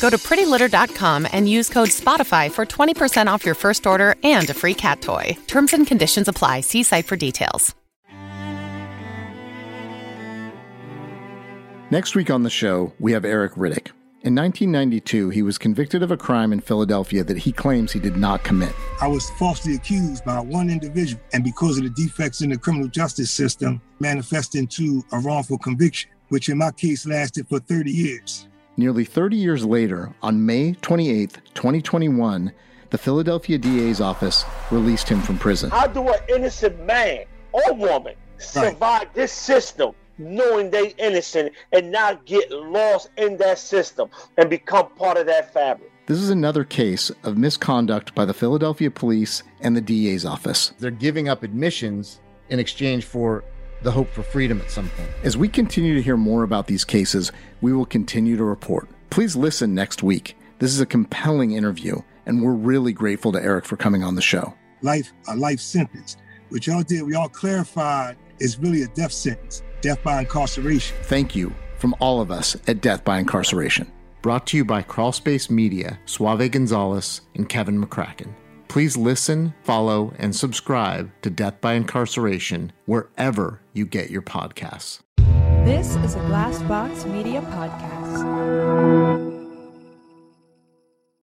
Go to prettylitter.com and use code SPOTIFY for 20% off your first order and a free cat toy. Terms and conditions apply. See site for details. Next week on the show, we have Eric Riddick. In 1992, he was convicted of a crime in Philadelphia that he claims he did not commit. I was falsely accused by one individual, and because of the defects in the criminal justice system, manifested into a wrongful conviction, which in my case lasted for 30 years. Nearly 30 years later, on May 28, 2021, the Philadelphia DA's office released him from prison. How do an innocent man or woman survive this system knowing they innocent and not get lost in that system and become part of that fabric? This is another case of misconduct by the Philadelphia police and the DA's office. They're giving up admissions in exchange for the hope for freedom at some point. As we continue to hear more about these cases, we will continue to report. Please listen next week. This is a compelling interview, and we're really grateful to Eric for coming on the show. Life, a life sentence. What y'all did, we all clarified is really a death sentence, death by incarceration. Thank you from all of us at Death by Incarceration. Brought to you by Crawlspace Media, Suave Gonzalez, and Kevin McCracken. Please listen, follow, and subscribe to Death by Incarceration wherever you get your podcasts. This is a Glassbox Media podcast.